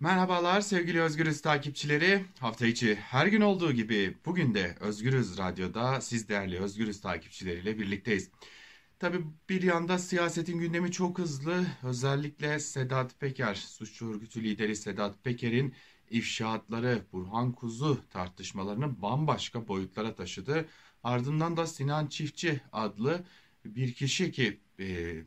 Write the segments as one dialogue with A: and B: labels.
A: Merhabalar sevgili Özgürüz takipçileri. Hafta içi her gün olduğu gibi bugün de Özgürüz Radyo'da siz değerli Özgürüz takipçileriyle birlikteyiz. Tabi bir yanda siyasetin gündemi çok hızlı. Özellikle Sedat Peker, suçlu örgütü lideri Sedat Peker'in ifşaatları Burhan Kuzu tartışmalarını bambaşka boyutlara taşıdı. Ardından da Sinan Çiftçi adlı bir kişi ki e,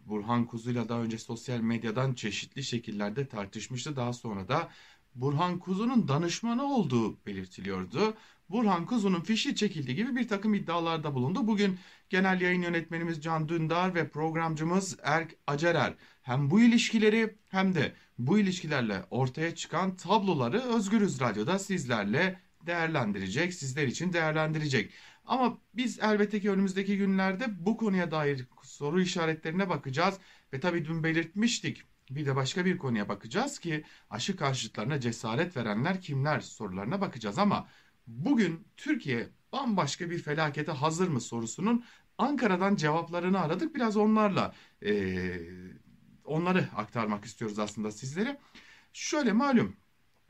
A: Burhan Kuzu'yla daha önce sosyal medyadan çeşitli şekillerde tartışmıştı. Daha sonra da Burhan Kuzu'nun danışmanı olduğu belirtiliyordu. Burhan Kuzu'nun fişi çekildi gibi bir takım iddialarda bulundu. Bugün genel yayın yönetmenimiz Can Dündar ve programcımız Erk Acerer hem bu ilişkileri hem de bu ilişkilerle ortaya çıkan tabloları Özgürüz Radyo'da sizlerle değerlendirecek, sizler için değerlendirecek. Ama biz elbette ki önümüzdeki günlerde bu konuya dair soru işaretlerine bakacağız. Ve tabii dün belirtmiştik. Bir de başka bir konuya bakacağız ki aşı karşıtlarına cesaret verenler kimler sorularına bakacağız. Ama bugün Türkiye bambaşka bir felakete hazır mı sorusunun Ankara'dan cevaplarını aradık. Biraz onlarla e, onları aktarmak istiyoruz aslında sizlere. Şöyle malum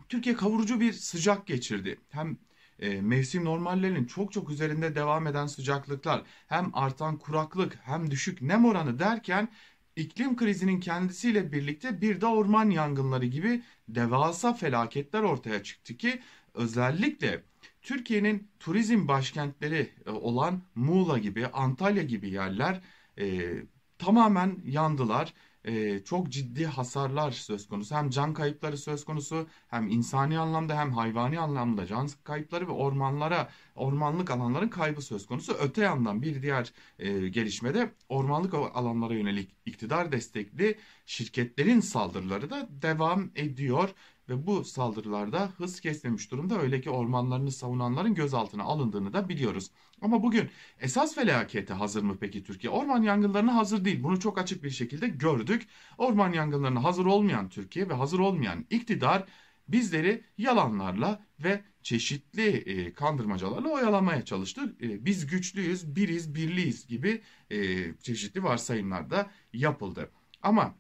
A: Türkiye kavurucu bir sıcak geçirdi. Hem e, mevsim normallerinin çok çok üzerinde devam eden sıcaklıklar, hem artan kuraklık, hem düşük nem oranı derken iklim krizinin kendisiyle birlikte bir de orman yangınları gibi devasa felaketler ortaya çıktı ki özellikle Türkiye'nin turizm başkentleri e, olan Muğla gibi, Antalya gibi yerler e, tamamen yandılar e, çok ciddi hasarlar söz konusu. Hem can kayıpları söz konusu hem insani anlamda hem hayvani anlamda can kayıpları ve ormanlara, ormanlık alanların kaybı söz konusu. Öte yandan bir diğer e, gelişmede ormanlık alanlara yönelik iktidar destekli şirketlerin saldırıları da devam ediyor ve bu saldırılarda hız kesmemiş durumda öyle ki ormanlarını savunanların gözaltına alındığını da biliyoruz. Ama bugün esas felakete hazır mı peki Türkiye? Orman yangınlarına hazır değil. Bunu çok açık bir şekilde gördük. Orman yangınlarına hazır olmayan Türkiye ve hazır olmayan iktidar bizleri yalanlarla ve çeşitli e, kandırmacalarla oyalamaya çalıştı. E, biz güçlüyüz, biriz, birliyiz gibi e, çeşitli varsayımlar da yapıldı. Ama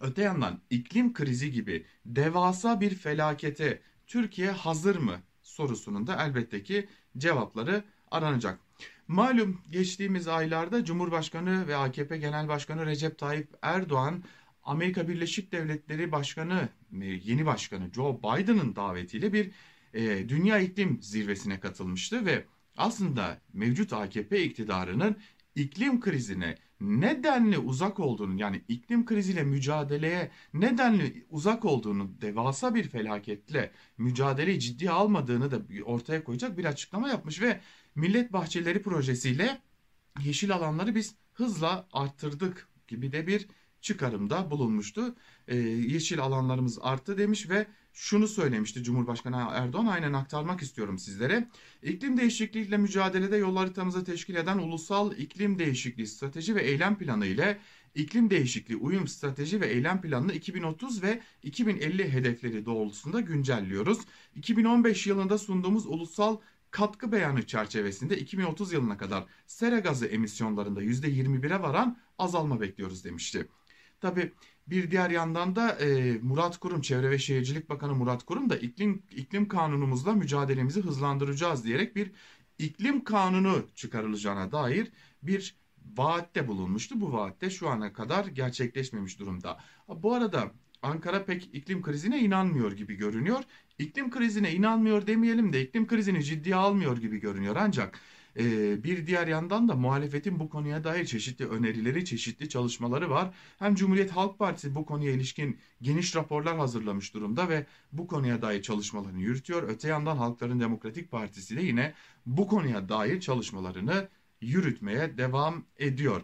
A: Öte yandan iklim krizi gibi devasa bir felakete Türkiye hazır mı sorusunun da elbette ki cevapları aranacak. Malum geçtiğimiz aylarda Cumhurbaşkanı ve AKP Genel Başkanı Recep Tayyip Erdoğan Amerika Birleşik Devletleri Başkanı yeni başkanı Joe Biden'ın davetiyle bir e, dünya iklim zirvesine katılmıştı ve aslında mevcut AKP iktidarının iklim krizine nedenli uzak olduğunu yani iklim kriziyle mücadeleye nedenli uzak olduğunu devasa bir felaketle mücadeleyi ciddiye almadığını da ortaya koyacak bir açıklama yapmış ve Millet Bahçeleri projesiyle yeşil alanları biz hızla arttırdık gibi de bir çıkarımda bulunmuştu. Ee, yeşil alanlarımız arttı demiş ve şunu söylemişti Cumhurbaşkanı Erdoğan aynen aktarmak istiyorum sizlere. İklim değişikliğiyle mücadelede yol haritamızı teşkil eden ulusal iklim değişikliği strateji ve eylem planı ile iklim değişikliği uyum strateji ve eylem planını 2030 ve 2050 hedefleri doğrultusunda güncelliyoruz. 2015 yılında sunduğumuz ulusal katkı beyanı çerçevesinde 2030 yılına kadar sera gazı emisyonlarında %21'e varan azalma bekliyoruz demişti. Tabi bir diğer yandan da e, Murat Kurum, Çevre ve Şehircilik Bakanı Murat Kurum da iklim, iklim kanunumuzla mücadelemizi hızlandıracağız diyerek bir iklim kanunu çıkarılacağına dair bir vaatte bulunmuştu. Bu vaatte şu ana kadar gerçekleşmemiş durumda. Bu arada Ankara pek iklim krizine inanmıyor gibi görünüyor. İklim krizine inanmıyor demeyelim de iklim krizini ciddiye almıyor gibi görünüyor. Ancak ee, bir diğer yandan da muhalefetin bu konuya dair çeşitli önerileri, çeşitli çalışmaları var. Hem Cumhuriyet Halk Partisi bu konuya ilişkin geniş raporlar hazırlamış durumda ve bu konuya dair çalışmalarını yürütüyor. Öte yandan Halkların Demokratik Partisi de yine bu konuya dair çalışmalarını yürütmeye devam ediyor.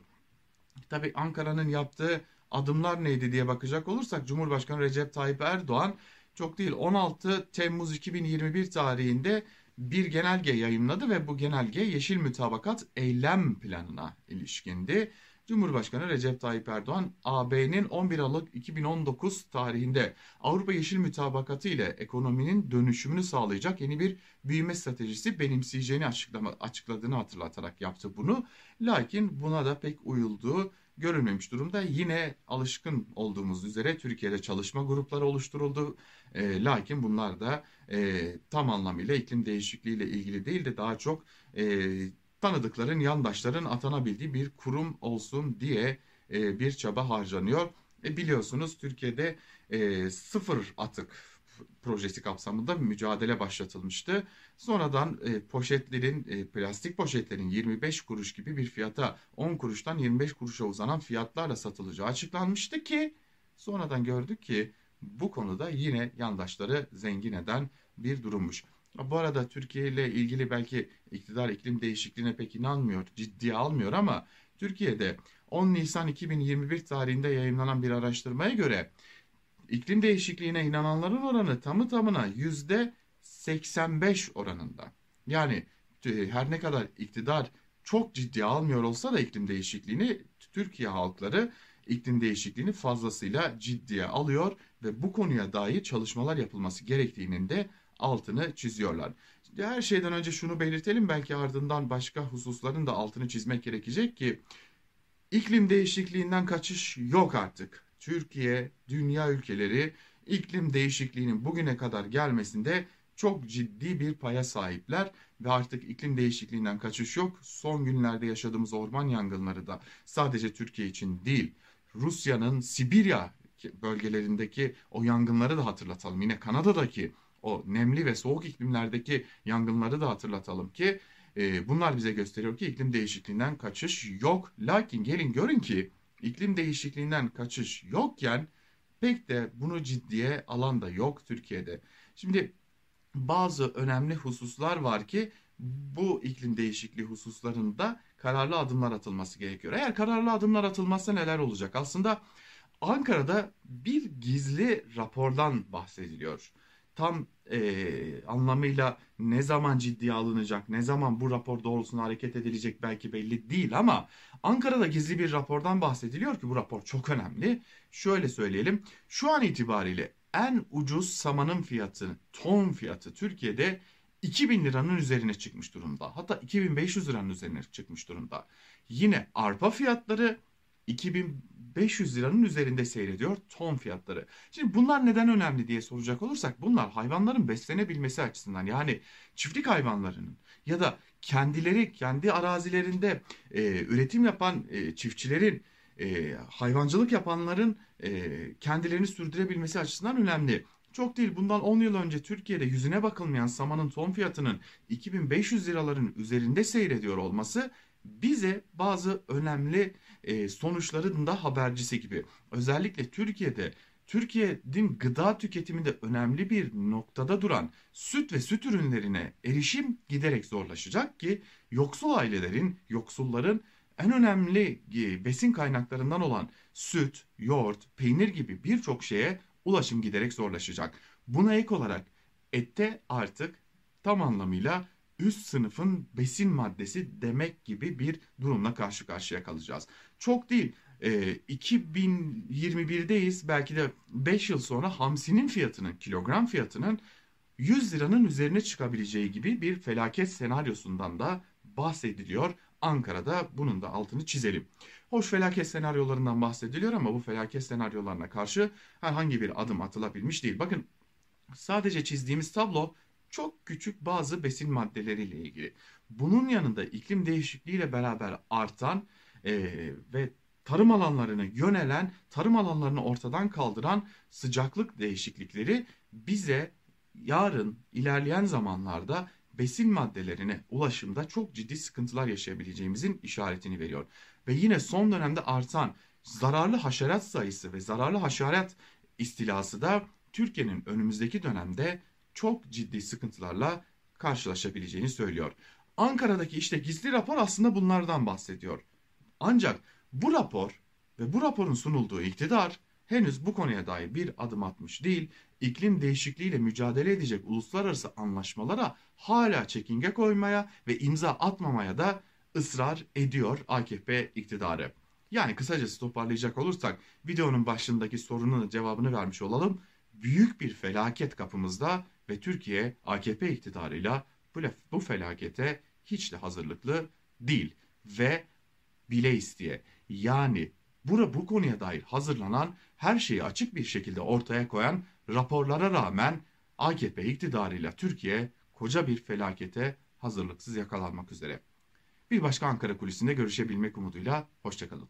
A: Tabi Ankara'nın yaptığı adımlar neydi diye bakacak olursak Cumhurbaşkanı Recep Tayyip Erdoğan çok değil 16 Temmuz 2021 tarihinde bir genelge yayınladı ve bu genelge Yeşil Mütabakat Eylem Planına ilişkindi. Cumhurbaşkanı Recep Tayyip Erdoğan AB'nin 11 Aralık 2019 tarihinde Avrupa Yeşil Mütabakatı ile ekonominin dönüşümünü sağlayacak yeni bir büyüme stratejisi benimseyeceğini açıklama, açıkladığını hatırlatarak yaptı bunu. Lakin buna da pek uyulduğu görülmemiş durumda. Yine alışkın olduğumuz üzere Türkiye'de çalışma grupları oluşturuldu. E, lakin bunlar da e, tam anlamıyla iklim değişikliğiyle ilgili değil de daha çok e, tanıdıkların, yandaşların atanabildiği bir kurum olsun diye e, bir çaba harcanıyor. E, biliyorsunuz Türkiye'de e, sıfır atık projesi kapsamında mücadele başlatılmıştı. Sonradan e, poşetlerin, e, plastik poşetlerin 25 kuruş gibi bir fiyata 10 kuruştan 25 kuruşa uzanan fiyatlarla satılacağı açıklanmıştı ki sonradan gördük ki bu konuda yine yandaşları zengin eden bir durummuş. Bu arada Türkiye ile ilgili belki iktidar iklim değişikliğine pek inanmıyor, ciddiye almıyor ama Türkiye'de 10 Nisan 2021 tarihinde yayınlanan bir araştırmaya göre iklim değişikliğine inananların oranı tamı tamına yüzde 85 oranında. Yani e, her ne kadar iktidar çok ciddiye almıyor olsa da iklim değişikliğini Türkiye halkları iklim değişikliğini fazlasıyla ciddiye alıyor ve bu konuya dair çalışmalar yapılması gerektiğinin de altını çiziyorlar. Her şeyden önce şunu belirtelim belki ardından başka hususların da altını çizmek gerekecek ki iklim değişikliğinden kaçış yok artık. Türkiye, dünya ülkeleri iklim değişikliğinin bugüne kadar gelmesinde çok ciddi bir paya sahipler ve artık iklim değişikliğinden kaçış yok. Son günlerde yaşadığımız orman yangınları da sadece Türkiye için değil, Rusya'nın Sibirya bölgelerindeki o yangınları da hatırlatalım. Yine Kanada'daki o nemli ve soğuk iklimlerdeki yangınları da hatırlatalım ki e, bunlar bize gösteriyor ki iklim değişikliğinden kaçış yok. Lakin gelin görün ki iklim değişikliğinden kaçış yokken pek de bunu ciddiye alan da yok Türkiye'de. Şimdi bazı önemli hususlar var ki bu iklim değişikliği hususlarında kararlı adımlar atılması gerekiyor. Eğer kararlı adımlar atılmazsa neler olacak? Aslında Ankara'da bir gizli rapordan bahsediliyor. Tam e, anlamıyla ne zaman ciddiye alınacak, ne zaman bu rapor doğrultusunda hareket edilecek belki belli değil ama Ankara'da gizli bir rapordan bahsediliyor ki bu rapor çok önemli. Şöyle söyleyelim, şu an itibariyle en ucuz samanın fiyatı, ton fiyatı Türkiye'de 2000 liranın üzerine çıkmış durumda. Hatta 2500 liranın üzerine çıkmış durumda. Yine arpa fiyatları 2500 liranın üzerinde seyrediyor ton fiyatları. Şimdi bunlar neden önemli diye soracak olursak bunlar hayvanların beslenebilmesi açısından yani çiftlik hayvanlarının ya da kendileri kendi arazilerinde e, üretim yapan e, çiftçilerin e, hayvancılık yapanların e, kendilerini sürdürebilmesi açısından önemli. Çok değil bundan 10 yıl önce Türkiye'de yüzüne bakılmayan samanın ton fiyatının 2500 liraların üzerinde seyrediyor olması bize bazı önemli e, sonuçların da habercisi gibi. Özellikle Türkiye'de Türkiye'nin gıda tüketiminde önemli bir noktada duran süt ve süt ürünlerine erişim giderek zorlaşacak ki yoksul ailelerin, yoksulların en önemli e, besin kaynaklarından olan süt, yoğurt, peynir gibi birçok şeye ulaşım giderek zorlaşacak. Buna ek olarak ette artık tam anlamıyla üst sınıfın besin maddesi demek gibi bir durumla karşı karşıya kalacağız. Çok değil. E, 2021'deyiz. Belki de 5 yıl sonra hamsinin fiyatının, kilogram fiyatının 100 liranın üzerine çıkabileceği gibi bir felaket senaryosundan da bahsediliyor. Ankara'da bunun da altını çizelim. Hoş felaket senaryolarından bahsediliyor ama bu felaket senaryolarına karşı herhangi bir adım atılabilmiş değil. Bakın sadece çizdiğimiz tablo çok küçük bazı besin maddeleriyle ilgili. Bunun yanında iklim değişikliğiyle beraber artan e, ve tarım alanlarını yönelen, tarım alanlarını ortadan kaldıran sıcaklık değişiklikleri bize yarın ilerleyen zamanlarda besin maddelerine ulaşımda çok ciddi sıkıntılar yaşayabileceğimizin işaretini veriyor. Ve yine son dönemde artan zararlı haşerat sayısı ve zararlı haşerat istilası da Türkiye'nin önümüzdeki dönemde çok ciddi sıkıntılarla karşılaşabileceğini söylüyor. Ankara'daki işte gizli rapor aslında bunlardan bahsediyor. Ancak bu rapor ve bu raporun sunulduğu iktidar henüz bu konuya dair bir adım atmış değil, iklim değişikliğiyle mücadele edecek uluslararası anlaşmalara hala çekinge koymaya ve imza atmamaya da ısrar ediyor AKP iktidarı. Yani kısacası toparlayacak olursak videonun başındaki sorunun cevabını vermiş olalım. Büyük bir felaket kapımızda ve Türkiye AKP iktidarıyla bu, felakete hiç de hazırlıklı değil ve bile isteye yani bura bu konuya dair hazırlanan her şeyi açık bir şekilde ortaya koyan raporlara rağmen AKP iktidarıyla Türkiye koca bir felakete hazırlıksız yakalanmak üzere. Bir başka Ankara kulisinde görüşebilmek umuduyla hoşçakalın.